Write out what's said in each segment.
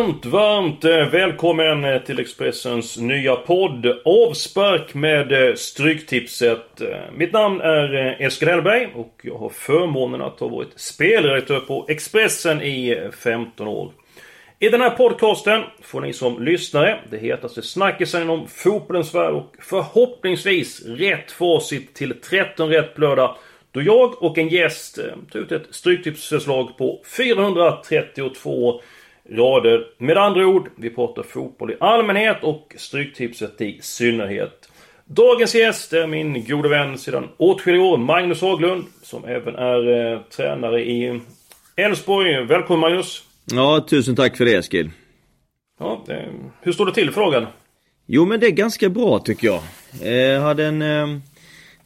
Varmt, varmt eh, välkommen eh, till Expressens nya podd Avspark med eh, Stryktipset. Mitt namn är Eskil Hellberg och jag har förmånen att ha varit spelredaktör på Expressen i 15 år. I den här podcasten får ni som lyssnare det hetaste snackisen inom fotbollens värld och förhoppningsvis rätt facit till 13 rätt på lördag då jag och en gäst tar ut ett Stryktipsförslag på 432 rader. Med andra ord, vi pratar fotboll i allmänhet och Stryktipset i synnerhet. Dagens gäst är min gode vän sedan åtskilliga år, Magnus Haglund, som även är eh, tränare i Elfsborg. Välkommen Magnus! Ja, tusen tack för det Eskil. Ja, det, hur står det till frågan? Jo men det är ganska bra tycker jag. Jag eh, hade en eh,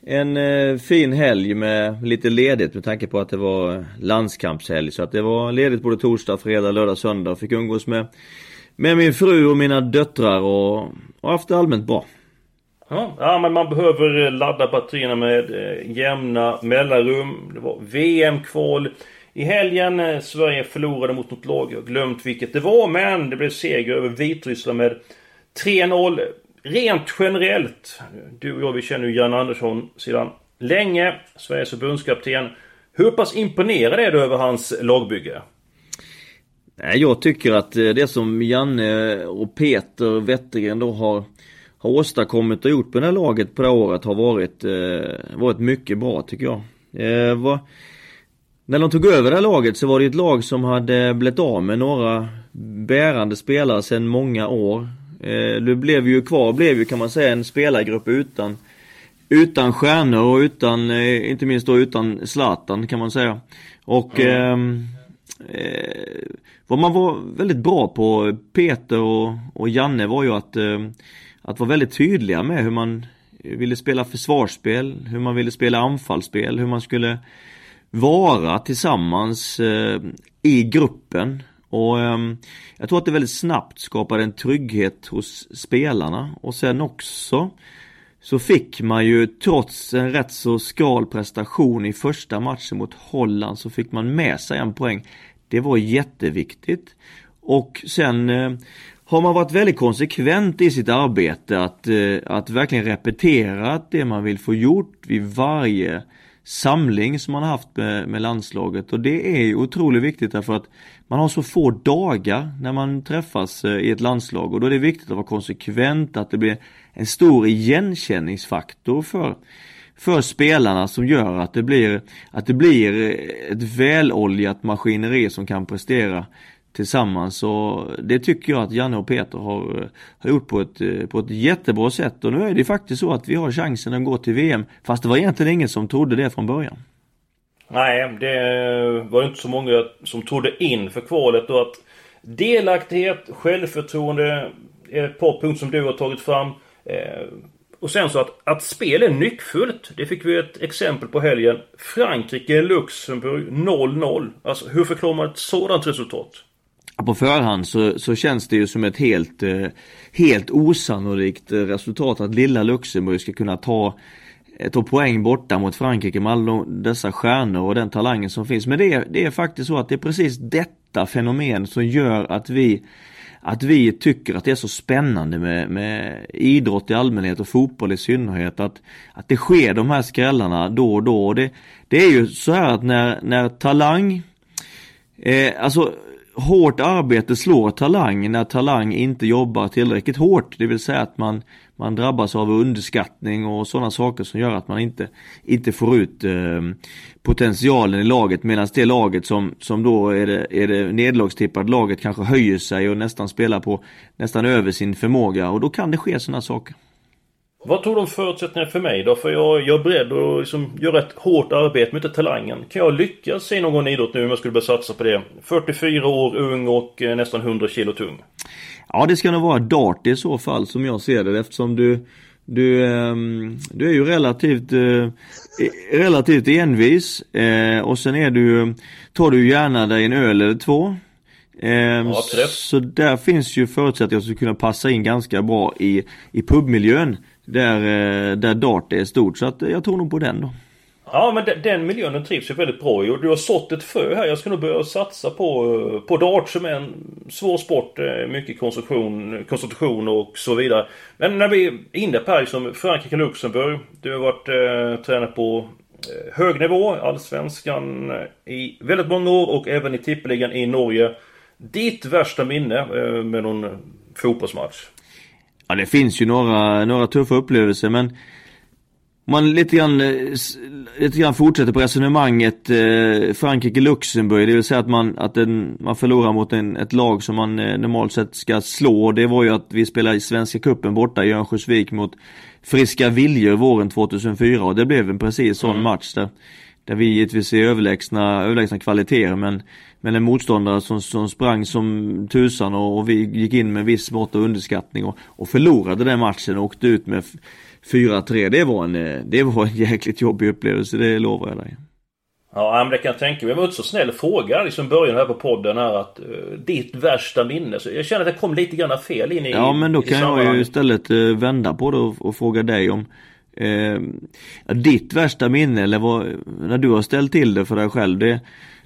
en eh, fin helg med lite ledigt med tanke på att det var landskampshelg. Så att det var ledigt både torsdag, fredag, lördag, söndag. Fick umgås med, med min fru och mina döttrar och, och haft det allmänt bra. Ja, ja, men man behöver eh, ladda batterierna med eh, jämna mellanrum. Det var VM-kval i helgen. Eh, Sverige förlorade mot något lag. Jag har glömt vilket det var. Men det blev seger över Vitryssland med 3-0. Rent generellt, du och jag vi känner ju Jan Andersson sedan länge. Sveriges förbundskapten. Hur pass imponerad är du över hans lagbygge? Jag tycker att eh, det som Janne och Peter Wettergren då har, har åstadkommit och gjort på det här laget på det här året har varit, eh, varit mycket bra tycker jag. Eh, var, när de tog över det här laget så var det ett lag som hade blivit av med några bärande spelare sedan många år. Eh, det blev ju kvar, blev ju kan man säga en spelargrupp utan utan stjärnor och utan, eh, inte minst då utan Zlatan kan man säga. Och mm. eh, vad man var väldigt bra på, Peter och, och Janne var ju att, eh, att vara väldigt tydliga med hur man ville spela försvarsspel, hur man ville spela anfallsspel, hur man skulle vara tillsammans i gruppen. Och ehm, jag tror att det väldigt snabbt skapade en trygghet hos spelarna och sen också så fick man ju trots en rätt så skral prestation i första matchen mot Holland så fick man med sig en poäng. Det var jätteviktigt. Och sen eh, har man varit väldigt konsekvent i sitt arbete att, eh, att verkligen repetera det man vill få gjort vid varje samling som man har haft med, med landslaget. Och det är ju otroligt viktigt därför att man har så få dagar när man träffas eh, i ett landslag. Och då är det viktigt att vara konsekvent, att det blir en stor igenkänningsfaktor för för spelarna som gör att det blir att det blir ett väloljat maskineri som kan prestera tillsammans och det tycker jag att Janne och Peter har, har gjort på ett, på ett jättebra sätt och nu är det faktiskt så att vi har chansen att gå till VM fast det var egentligen ingen som trodde det från början. Nej, det var inte så många som trodde in för kvalet och att delaktighet, självförtroende är ett par punkter som du har tagit fram. Eh, och sen så att, att spel är nyckfullt. Det fick vi ett exempel på helgen. Frankrike, Luxemburg 0-0. Alltså hur förklarar man ett sådant resultat? På förhand så, så känns det ju som ett helt, eh, helt osannolikt eh, resultat att lilla Luxemburg ska kunna ta ta poäng borta mot Frankrike med alla dessa stjärnor och den talangen som finns. Men det är, det är faktiskt så att det är precis detta fenomen som gör att vi att vi tycker att det är så spännande med, med idrott i allmänhet och fotboll i synnerhet. Att, att det sker de här skrällarna då och då. Och det, det är ju så här att när, när talang eh, Alltså hårt arbete slår talang när talang inte jobbar tillräckligt hårt. Det vill säga att man, man drabbas av underskattning och sådana saker som gör att man inte, inte får ut eh, potentialen i laget. Medan det laget som, som då är det, är det nedlagstippade laget kanske höjer sig och nästan spelar på nästan över sin förmåga. Och då kan det ske sådana saker. Vad tror du om förutsättningarna för mig då? För jag, jag är beredd att liksom göra ett hårt arbete med inte talangen. Kan jag lyckas i någon idrott nu om jag skulle börja satsa på det? 44 år, ung och eh, nästan 100 kilo tung. Ja det ska nog vara dart i så fall som jag ser det eftersom du Du, ehm, du är ju relativt, eh, relativt envis eh, och sen är du, tar du gärna dig en öl eller två. Ehm, ja, så där finns ju förutsättningar att du kunna passa in ganska bra i, i pubmiljön. Där, eh, där dart är stort. Så att eh, jag tror nog på den då. Ja men den, den miljön den trivs ju väldigt bra i och du har sått ett frö här. Jag ska nog börja satsa på, eh, på dart som är en svår sport. Mycket konstruktion, konstitution och så vidare. Men när vi är inne på här liksom Frankrike, Luxemburg. Du har varit eh, tränare på eh, hög nivå, allsvenskan i väldigt många år och även i tippeligan i Norge. Ditt värsta minne eh, med någon fotbollsmatch? Ja det finns ju några, några tuffa upplevelser men man lite grann, eh, lite grann fortsätter på resonemanget eh, Frankrike-Luxemburg, det vill säga att man, att en, man förlorar mot en, ett lag som man eh, normalt sett ska slå. Det var ju att vi spelade i Svenska Kuppen borta i Örnsköldsvik mot Friska Viljor våren 2004 och det blev en precis sån mm. match där, där vi givetvis är överlägsna, överlägsna kvaliteter men, men en motståndare som, som sprang som tusan och, och vi gick in med viss mått av underskattning och, och förlorade den matchen och åkte ut med 4-3, det var en, eh, det var en jäkligt jobbig upplevelse, det lovar jag dig. Ja, men det kan jag tänka mig. Jag var inte så snäll fråga liksom början här på podden här att uh, ditt värsta minne. Så jag känner att jag kom lite grann fel in i Ja, men då kan jag ju istället uh, vända på det och, och fråga dig om uh, ditt värsta minne eller vad, när du har ställt till det för dig själv. Det,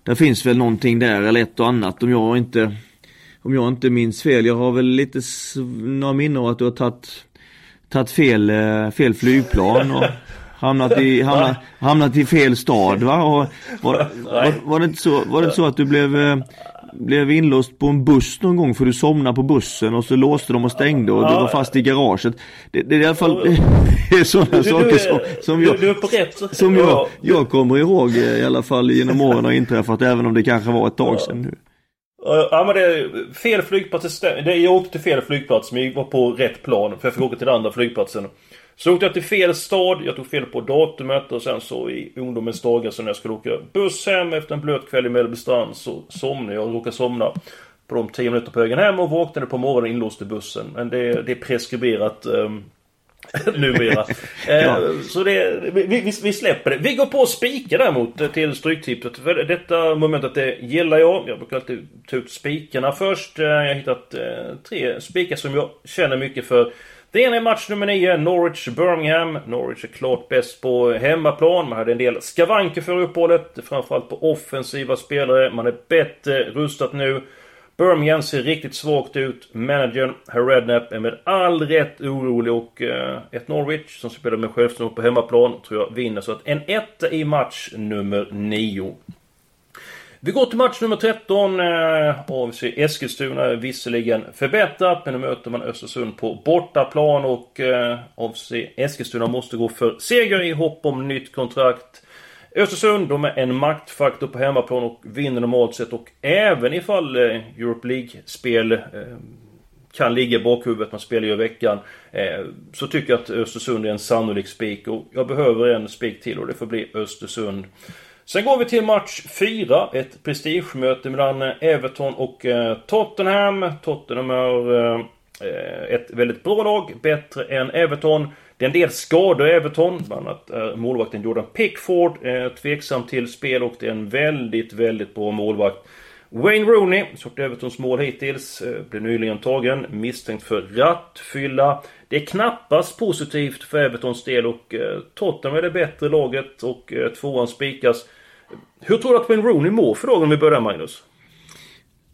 det finns väl någonting där eller ett och annat om jag inte om jag inte minns fel. Jag har väl lite några minnen av att du har tagit tagit fel, eh, fel flygplan och hamnat i, hamnat, hamnat i fel stad va? Och var, var, var, det inte så, var det inte så att du blev, eh, blev inlåst på en buss någon gång för du somnade på bussen och så låste de och stängde och du var fast i garaget. Det, det är i alla fall sådana saker som, som jag, du, du som jag, jag kommer ihåg eh, i alla fall genom åren har inträffat även om det kanske var ett tag sedan nu. Ja men det är fel flygplats. Det, jag åkte till fel flygplats men jag var på rätt plan. För jag fick åka till den andra flygplatsen. Så åkte jag till fel stad. Jag tog fel på datumet och sen så i ungdomens dagar så när jag skulle åka buss hem efter en blöt kväll i Mellbystrand så somnade jag och råkade somna. På de 10 minuter på vägen hem och vaknade på morgonen inlåst i bussen. Men det, det är preskriberat. Um, numera. ja. eh, så det, vi, vi, släpper det. Vi går på spika däremot eh, till Stryktipset. För detta momentet det gillar jag. Jag brukar alltid ta ut spikarna först. Eh, jag har hittat tre spikar som jag känner mycket för. Det ena är match nummer 9, Norwich-Birmingham. Norwich är klart bäst på hemmaplan. Man hade en del skavanker för uppehållet. Framförallt på offensiva spelare. Man är bättre rustat nu. Birmingham ser riktigt svagt ut. Managern, Herr Redknapp, är med all rätt orolig och eh, ett Norwich som spelar med självständighet på hemmaplan tror jag vinner. Så att en etta i match nummer 9. Vi går till match nummer 13. Eh, AFC Eskilstuna är visserligen förbättrat men nu möter man Östersund på bortaplan och eh, AFC Eskilstuna måste gå för seger i hopp om nytt kontrakt. Östersund, de är en maktfaktor på hemmaplan och vinner normalt sett och även ifall eh, Europe League-spel eh, kan ligga i bakhuvudet, man spelar ju i veckan. Eh, så tycker jag att Östersund är en sannolik spik och jag behöver en spik till och det får bli Östersund. Sen går vi till match 4, ett prestigemöte mellan eh, Everton och eh, Tottenham. Tottenham är eh, eh, ett väldigt bra lag, bättre än Everton. Det är en del skador i Everton. Bland annat är målvakten Jordan Pickford eh, tveksam till spel och det är en väldigt, väldigt bra målvakt. Wayne Rooney, som gjort Evertons mål hittills, eh, blev nyligen tagen misstänkt för rattfylla. Det är knappast positivt för Evertons del och eh, Tottenham är det bättre laget och eh, tvåan spikas. Hur tror du att Wayne Rooney mår för dagen om vi börjar Magnus?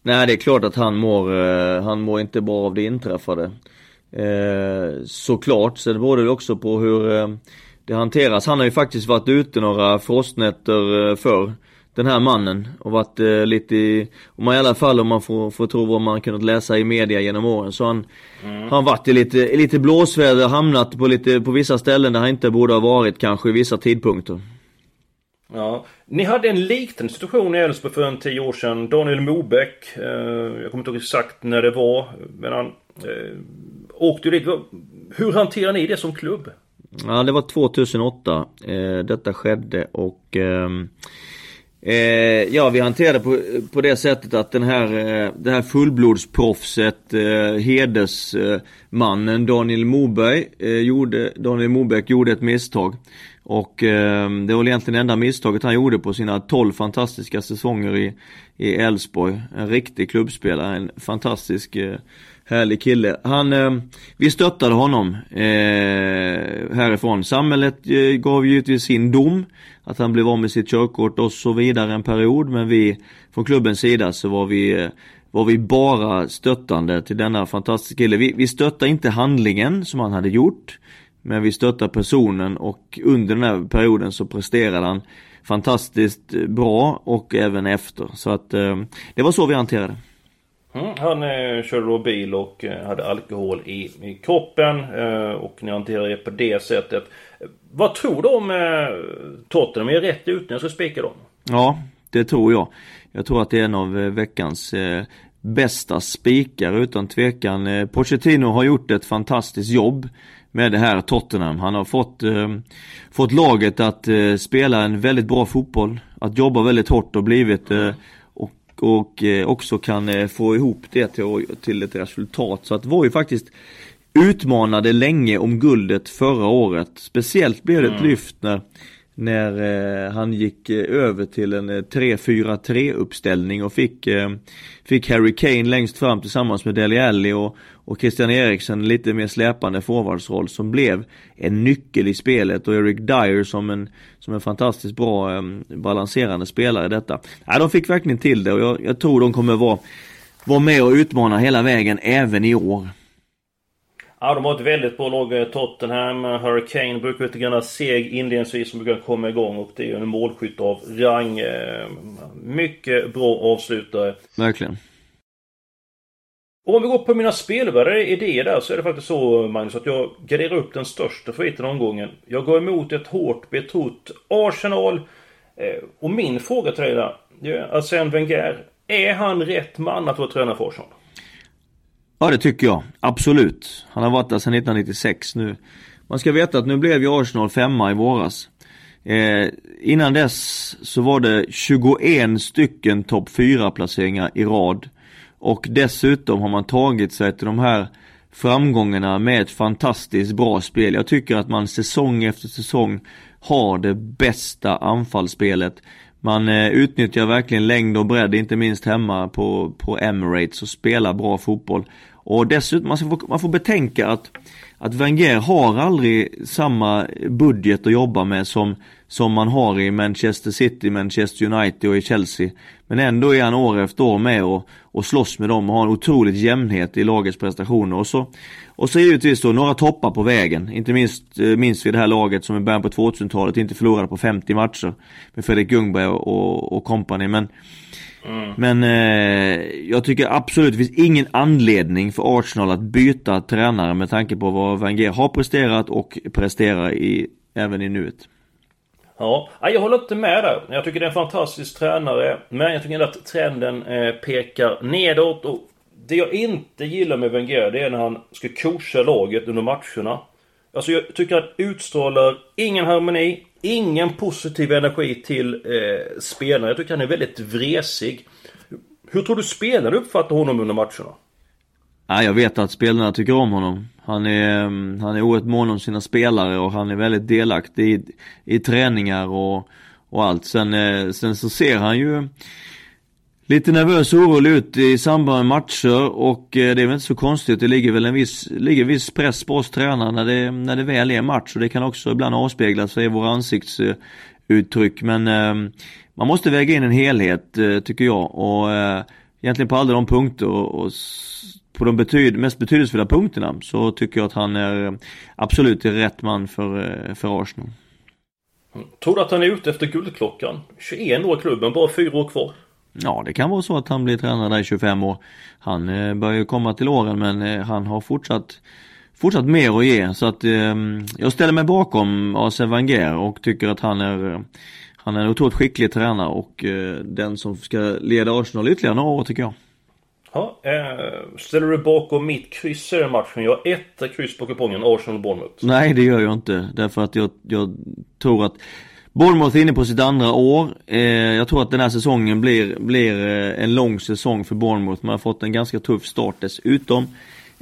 Nej det är klart att han mår, eh, han mår inte bra av det inträffade. Eh, såklart, sen beror det också på hur eh, det hanteras. Han har ju faktiskt varit ute några frostnätter eh, för den här mannen och varit eh, lite i, om man i alla fall om man får, får tro vad man kunnat läsa i media genom åren så han mm. Han varit i lite, i lite blåsväder, hamnat på lite, på vissa ställen där han inte borde ha varit kanske i vissa tidpunkter. Ja, ni hade en liknande situation i Elfsborg för en tio år sedan. Daniel Mobeck, eh, jag kommer inte ihåg exakt när det var, men han eh, åkte dit. Hur hanterar ni det som klubb? Ja det var 2008 eh, detta skedde och eh, Eh, ja, vi hanterade på, på det sättet att den här, eh, det här fullblodsproffset, eh, hedersmannen Daniel Moberg, eh, gjorde, Daniel Moberg gjorde ett misstag. Och eh, det var egentligen det enda misstaget han gjorde på sina 12 fantastiska säsonger i i Elfsborg. En riktig klubbspelare, en fantastisk eh, härlig kille. Han, eh, vi stöttade honom eh, härifrån. Samhället eh, gav givetvis sin dom. Att han blev av med sitt körkort och så vidare en period. Men vi, från klubbens sida så var vi eh, var vi bara stöttande till denna fantastiska kille. Vi, vi stöttade inte handlingen som han hade gjort. Men vi stöttade personen och under den här perioden så presterade han fantastiskt eh, bra och även efter. Så att eh, det var så vi hanterade Mm, han eh, körde då bil och eh, hade alkohol i, i kroppen eh, och ni hanterar det på det sättet. Vad tror du om eh, Tottenham? Är rätt ute när jag ska spika dem? Ja, det tror jag. Jag tror att det är en av eh, veckans eh, bästa spikar utan tvekan. Eh, Pochettino har gjort ett fantastiskt jobb med det här Tottenham. Han har fått, eh, fått laget att eh, spela en väldigt bra fotboll. Att jobba väldigt hårt och blivit eh, och, eh, också kan eh, få ihop det till, till ett resultat. Så att var ju faktiskt utmanade länge om guldet förra året. Speciellt blev det ett mm. lyft när när eh, han gick eh, över till en 3-4-3 eh, uppställning och fick, eh, fick Harry Kane längst fram tillsammans med Dele Alli och, och Christian Eriksen lite mer släpande forwardsroll som blev en nyckel i spelet och Eric Dyer som en, som en fantastiskt bra eh, balanserande spelare i detta. Ja, de fick verkligen till det och jag, jag tror de kommer vara, vara med och utmana hela vägen även i år. Ja, de har ett väldigt bra lag. Eh, Tottenham, Hurricane brukar lite grann seg inledningsvis som brukar komma igång och det är ju en målskytt av rang. Eh, mycket bra avslutare. Verkligen. Och om vi går på mina spelvärde idéer där så är det faktiskt så Magnus att jag garderar upp den största favoriten omgången. Jag går emot ett hårt betrott Arsenal. Eh, och min fråga till dig där, Arsène Wenger. Är han rätt man att vara tränare för Arsenal? Ja det tycker jag, absolut. Han har varit där sedan 1996 nu. Man ska veta att nu blev ju Arsenal femma i våras. Eh, innan dess så var det 21 stycken topp 4 placeringar i rad. Och dessutom har man tagit sig till de här framgångarna med ett fantastiskt bra spel. Jag tycker att man säsong efter säsong har det bästa anfallsspelet. Man eh, utnyttjar verkligen längd och bredd, inte minst hemma på, på Emirates och spelar bra fotboll. Och dessutom, man, få, man får betänka att, att Wenger har aldrig samma budget att jobba med som, som man har i Manchester City, Manchester United och i Chelsea. Men ändå är han år efter år med och, och slåss med dem och har en otroligt jämnhet i lagets prestationer. Och så, och så givetvis då några toppar på vägen. Inte minst eh, minns vi det här laget som i början på 2000-talet inte förlorade på 50 matcher. Med Fredrik Ljungberg och, och company. Men Mm. Men eh, jag tycker absolut det finns ingen anledning för Arsenal att byta tränare med tanke på vad Wenger har presterat och presterar i, även i nuet. Ja, jag håller inte med där. Jag tycker det är en fantastisk tränare. Men jag tycker att trenden eh, pekar nedåt. Och det jag inte gillar med Wenger det är när han ska coacha laget under matcherna. Alltså jag tycker att utstrålar ingen harmoni, ingen positiv energi till eh, spelarna. Jag tycker han är väldigt vresig. Hur tror du spelarna uppfattar honom under matcherna? Ja, jag vet att spelarna tycker om honom. Han är, mm, han är oerhört mån om sina spelare och han är väldigt delaktig i, i träningar och, och allt. Sen, eh, sen så ser han ju lite nervös och orolig ut i samband med matcher och eh, det är väl inte så konstigt. Det ligger väl en viss, ligger viss press på oss tränare när det, när det väl är match och det kan också ibland avspegla sig i våra ansiktsuttryck. Men eh, man måste väga in en helhet tycker jag och egentligen på alla de punkter och, på de betyd, mest betydelsefulla punkterna så tycker jag att han är absolut rätt man för, för Arsenal. Tror du att han är ute efter guldklockan? 21 år i klubben, bara fyra år kvar. Ja, det kan vara så att han blir tränare där i 25 år. Han eh, börjar ju komma till åren men eh, han har fortsatt fortsatt mer att ge så att eh, jag ställer mig bakom Arsene Wenger och tycker att han är han är en otroligt skicklig tränare och eh, den som ska leda Arsenal ytterligare några år tycker jag. Ja, eh, ställer du bakom mitt kryss i den matchen? Jag har ett kryss på kupongen, Arsenal-Bournemouth. Nej, det gör jag inte. Därför att jag, jag tror att Bournemouth är inne på sitt andra år. Eh, jag tror att den här säsongen blir, blir eh, en lång säsong för Bournemouth. Man har fått en ganska tuff start dessutom.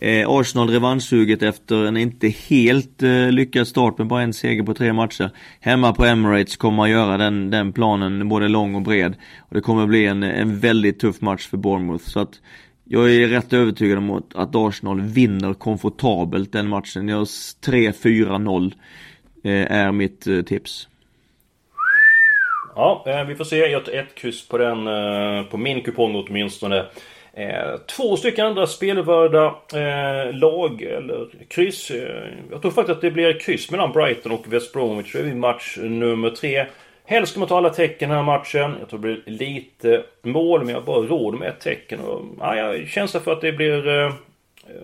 Eh, Arsenal revanschsuget efter en inte helt eh, lyckad start med bara en seger på tre matcher. Hemma på Emirates kommer man göra den, den planen både lång och bred. Och det kommer bli en, en väldigt tuff match för Bournemouth. Så att jag är rätt övertygad om att, att Arsenal vinner komfortabelt den matchen. Jag 3-4-0 eh, är mitt eh, tips. Ja, eh, vi får se. Jag tar ett kryss på den, eh, på min kupong åtminstone. Eh, två stycken andra spelvärda eh, lag, eller kryss. Eh, jag tror faktiskt att det blir kryss mellan Brighton och West Bromwich. i match nummer tre. Helst ska man ta alla tecken den här matchen. Jag tror det blir lite mål, men jag har bara råd med ett tecken. Och, ja, jag känns för att det blir eh,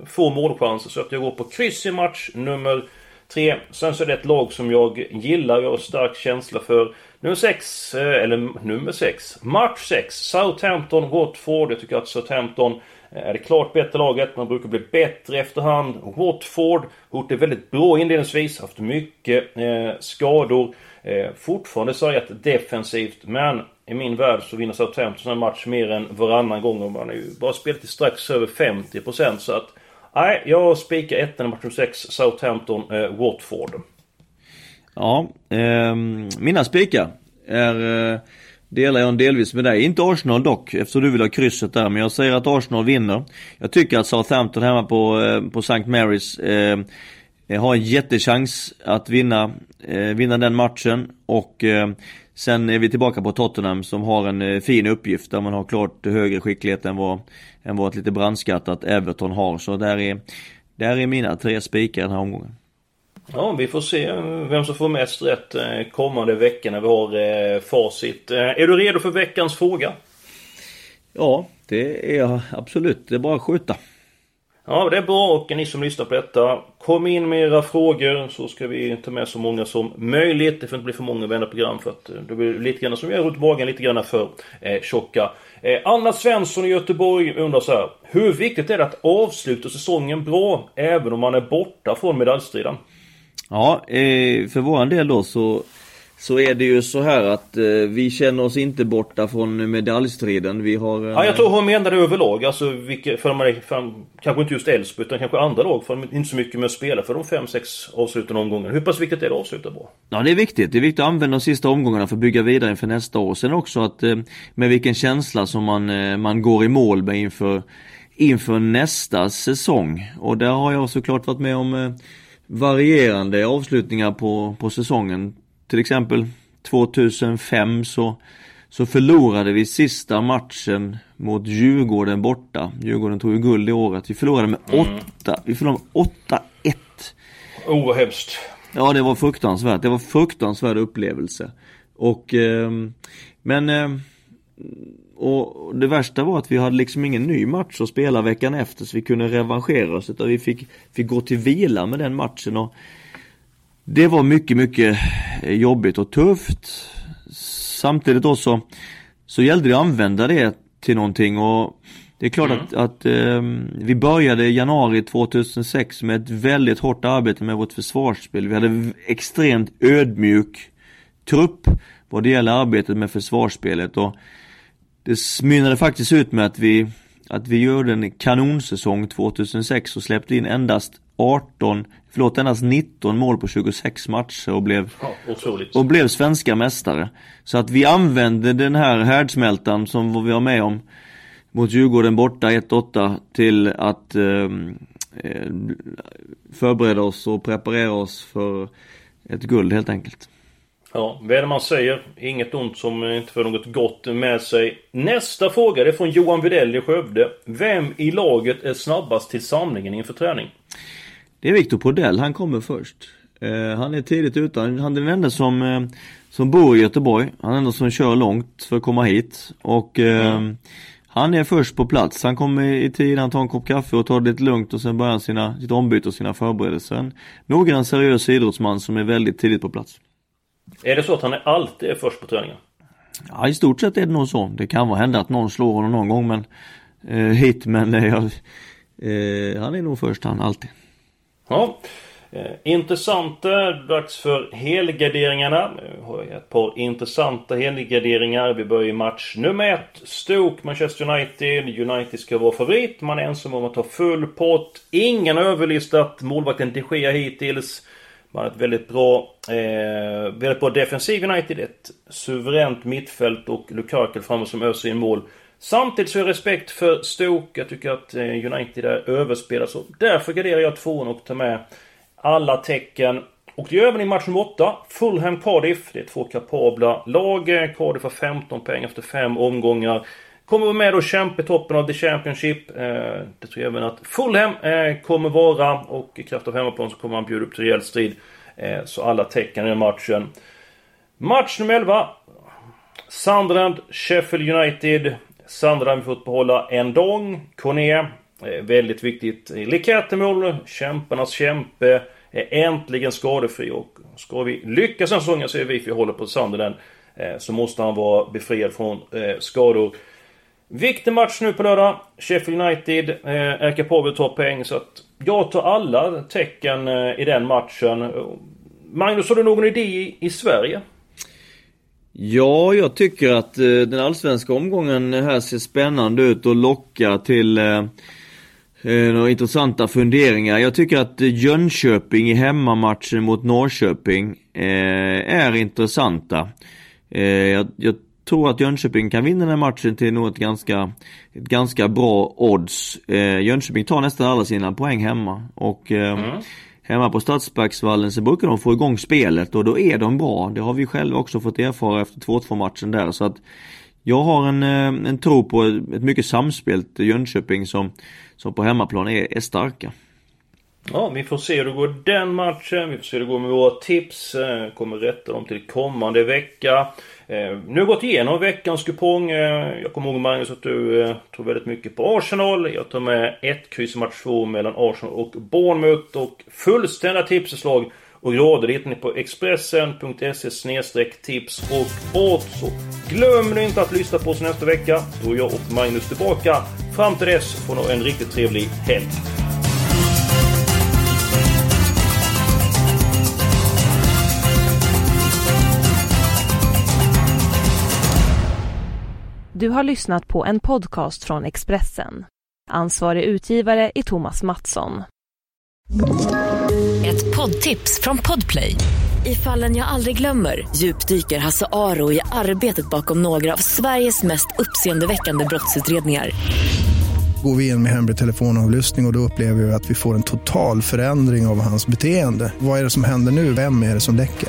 få målchanser. Så att jag går på kryss i match nummer tre. Sen så är det ett lag som jag gillar. Jag har stark känsla för. Nummer 6, eh, eller nummer 6, match 6, Southampton, Watford. Jag tycker att Southampton eh, är det klart bättre laget. Man brukar bli bättre efterhand. Watford har gjort det väldigt bra inledningsvis. Haft mycket eh, skador. Eh, fortfarande sargat defensivt. Men i min värld så vinner Southampton en match mer än varannan gång. Och man har ju bara spelat till strax över 50% så att... Nej, jag spikar ettan i match 6, Southampton, eh, Watford. Ja, eh, mina spikar är eh, delar jag delvis med dig. Inte Arsenal dock, eftersom du vill ha krysset där. Men jag säger att Arsenal vinner. Jag tycker att Southampton hemma på, eh, på St. Mary's eh, har en jättechans att vinna, eh, vinna den matchen. Och eh, sen är vi tillbaka på Tottenham som har en eh, fin uppgift där man har klart högre skicklighet än vad, än vad ett lite brandskattat Everton har. Så där är, där är mina tre spikar den här omgången. Ja, vi får se vem som får mest rätt eh, kommande vecka när vi har eh, facit. Eh, är du redo för veckans fråga? Ja, det är jag absolut. Det är bara att skjuta. Ja, det är bra och ni som lyssnar på detta, kom in med era frågor så ska vi ta med så många som möjligt. Det får inte bli för många vända program för att då blir det lite grann som jag runt magen, lite grann för eh, tjocka. Eh, Anna Svensson i Göteborg undrar så här. Hur viktigt är det att avsluta säsongen bra, även om man är borta från medaljstriden? Ja, eh, för våran del då så så är det ju så här att eh, vi känner oss inte borta från medaljstriden. Vi har... Eh... Ja, jag tror hon menade överlag. Alltså, vilka, för, de, för kanske inte just Elfsborg utan kanske andra lag. För de inte så mycket med att spela för de fem, sex avslutande omgångarna. Hur pass viktigt är det att avsluta bra? Ja, det är viktigt. Det är viktigt att använda de sista omgångarna för att bygga vidare inför nästa år. Sen också att eh, med vilken känsla som man, eh, man går i mål med inför, inför nästa säsong. Och där har jag såklart varit med om eh, varierande avslutningar på, på säsongen. Till exempel 2005 så, så förlorade vi sista matchen mot Djurgården borta. Djurgården tog ju guld det året. Vi förlorade med 8, mm. vi förlorade med 8-1. Oh, hemskt. Ja, det var fruktansvärt. Det var fruktansvärd upplevelse. Och, eh, men eh, och det värsta var att vi hade liksom ingen ny match att spela veckan efter så vi kunde revanschera oss utan vi fick, fick gå till vila med den matchen och Det var mycket, mycket jobbigt och tufft Samtidigt då så, så gällde det att använda det till någonting och Det är klart mm. att, att eh, vi började i januari 2006 med ett väldigt hårt arbete med vårt försvarsspel. Vi hade extremt ödmjuk trupp vad det gäller arbetet med försvarsspelet och det mynnade faktiskt ut med att vi att vi gjorde en kanonsäsong 2006 och släppte in endast 18, förlåt endast 19 mål på 26 matcher och blev ja, och blev svenska mästare. Så att vi använde den här härdsmältan som vi var med om mot Djurgården borta 1-8 till att ehm, eh, förbereda oss och preparera oss för ett guld helt enkelt. Ja, vad är det man säger? Inget ont som inte får något gott med sig. Nästa fråga är från Johan Widell i Skövde. Vem i laget är snabbast till samlingen inför träning? Det är Viktor Podell, han kommer först. Uh, han är tidigt ute, han är den enda som, uh, som bor i Göteborg. Han är den enda som kör långt för att komma hit. Och uh, mm. han är först på plats. Han kommer i tid, han tar en kopp kaffe och tar det lite lugnt och sen börjar han sina, sitt ombyte och sina förberedelser. Noggrann seriös idrottsman som är väldigt tidigt på plats. Är det så att han alltid är först på träningen? Ja, i stort sett är det nog så. Det kan vara hända att någon slår honom någon gång men eh, hit, men eh, eh, han är nog först han alltid. Ja. Eh, intressant dags för helgarderingarna. Vi har ett par intressanta helgarderingar. Vi börjar i match nummer ett. Stoke, Manchester United. United ska vara favorit. Man är ensam om att ta full pott. Ingen överlistat målvakten de Gea hittills. Man har ett väldigt bra, eh, väldigt bra defensiv United. Ett suveränt mittfält och Lukaku framme som öser in mål. Samtidigt så har jag respekt för Stoke. Jag tycker att eh, United är överspelade. Så därför garderar jag tvåan och tar med alla tecken. Och det gör även i match nummer 8. Fulham Cardiff. Det är två kapabla lag. Eh, Cardiff har 15 poäng efter fem omgångar. Kommer vara med och kämpa i toppen av The Championship. Eh, det tror jag även att Fulham eh, kommer vara. Och i kraft av hemmaplan så kommer han bjuda upp till rejäl strid. Eh, så alla tecken i den matchen. Match nummer 11. Sunderland, Sheffield United. Sunderland har fått behålla en dong. Corné. Eh, väldigt viktigt. Likatemål, kämparnas kämpe. Är äntligen skadefri och ska vi lyckas den säsongen så är vi för håller på Sunderland. Eh, så måste han vara befriad från eh, skador. Viktig match nu på lördag. Sheffield United eh, är kapabel att ta poäng så att jag tar alla tecken eh, i den matchen. Magnus, har du någon idé i, i Sverige? Ja, jag tycker att eh, den allsvenska omgången här ser spännande ut och lockar till eh, eh några intressanta funderingar. Jag tycker att eh, Jönköping i hemmamatchen mot Norrköping eh, är intressanta. Jag, jag tror att Jönköping kan vinna den här matchen till nog ett ganska, ett ganska bra odds. Eh, Jönköping tar nästan alla sina poäng hemma och eh, mm. Hemma på Stadsparksvallen så brukar de få igång spelet och då är de bra. Det har vi själva också fått erfara efter 2-2 matchen där så att Jag har en, eh, en tro på ett mycket samspelt Jönköping som, som på hemmaplan är, är starka. Ja, vi får se hur det går den matchen. Vi får se hur det går med våra tips. Eh, kommer rätta dem till kommande vecka. Eh, nu har gått igenom veckans kupong. Eh, jag kommer ihåg Magnus att du eh, väldigt mycket på Arsenal. Jag tar med ett kryss i match 2 mellan Arsenal och Bournemouth. Och fullständiga tipsförslag och rader hittar ni på Expressen.se tips och odds. Och glöm nu inte att lyssna på oss nästa vecka. Då är jag och Magnus tillbaka. Fram till dess får ni en riktigt trevlig helg. Du har lyssnat på en podcast från Expressen. Ansvarig utgivare är Thomas Mattsson. Ett poddtips från Podplay. I fallen jag aldrig glömmer djupdyker Hasse Aro i arbetet bakom några av Sveriges mest uppseendeväckande brottsutredningar. Går vi in med hemlig telefonavlyssning och, och då upplever vi att vi får en total förändring av hans beteende. Vad är det som händer nu? Vem är det som läcker?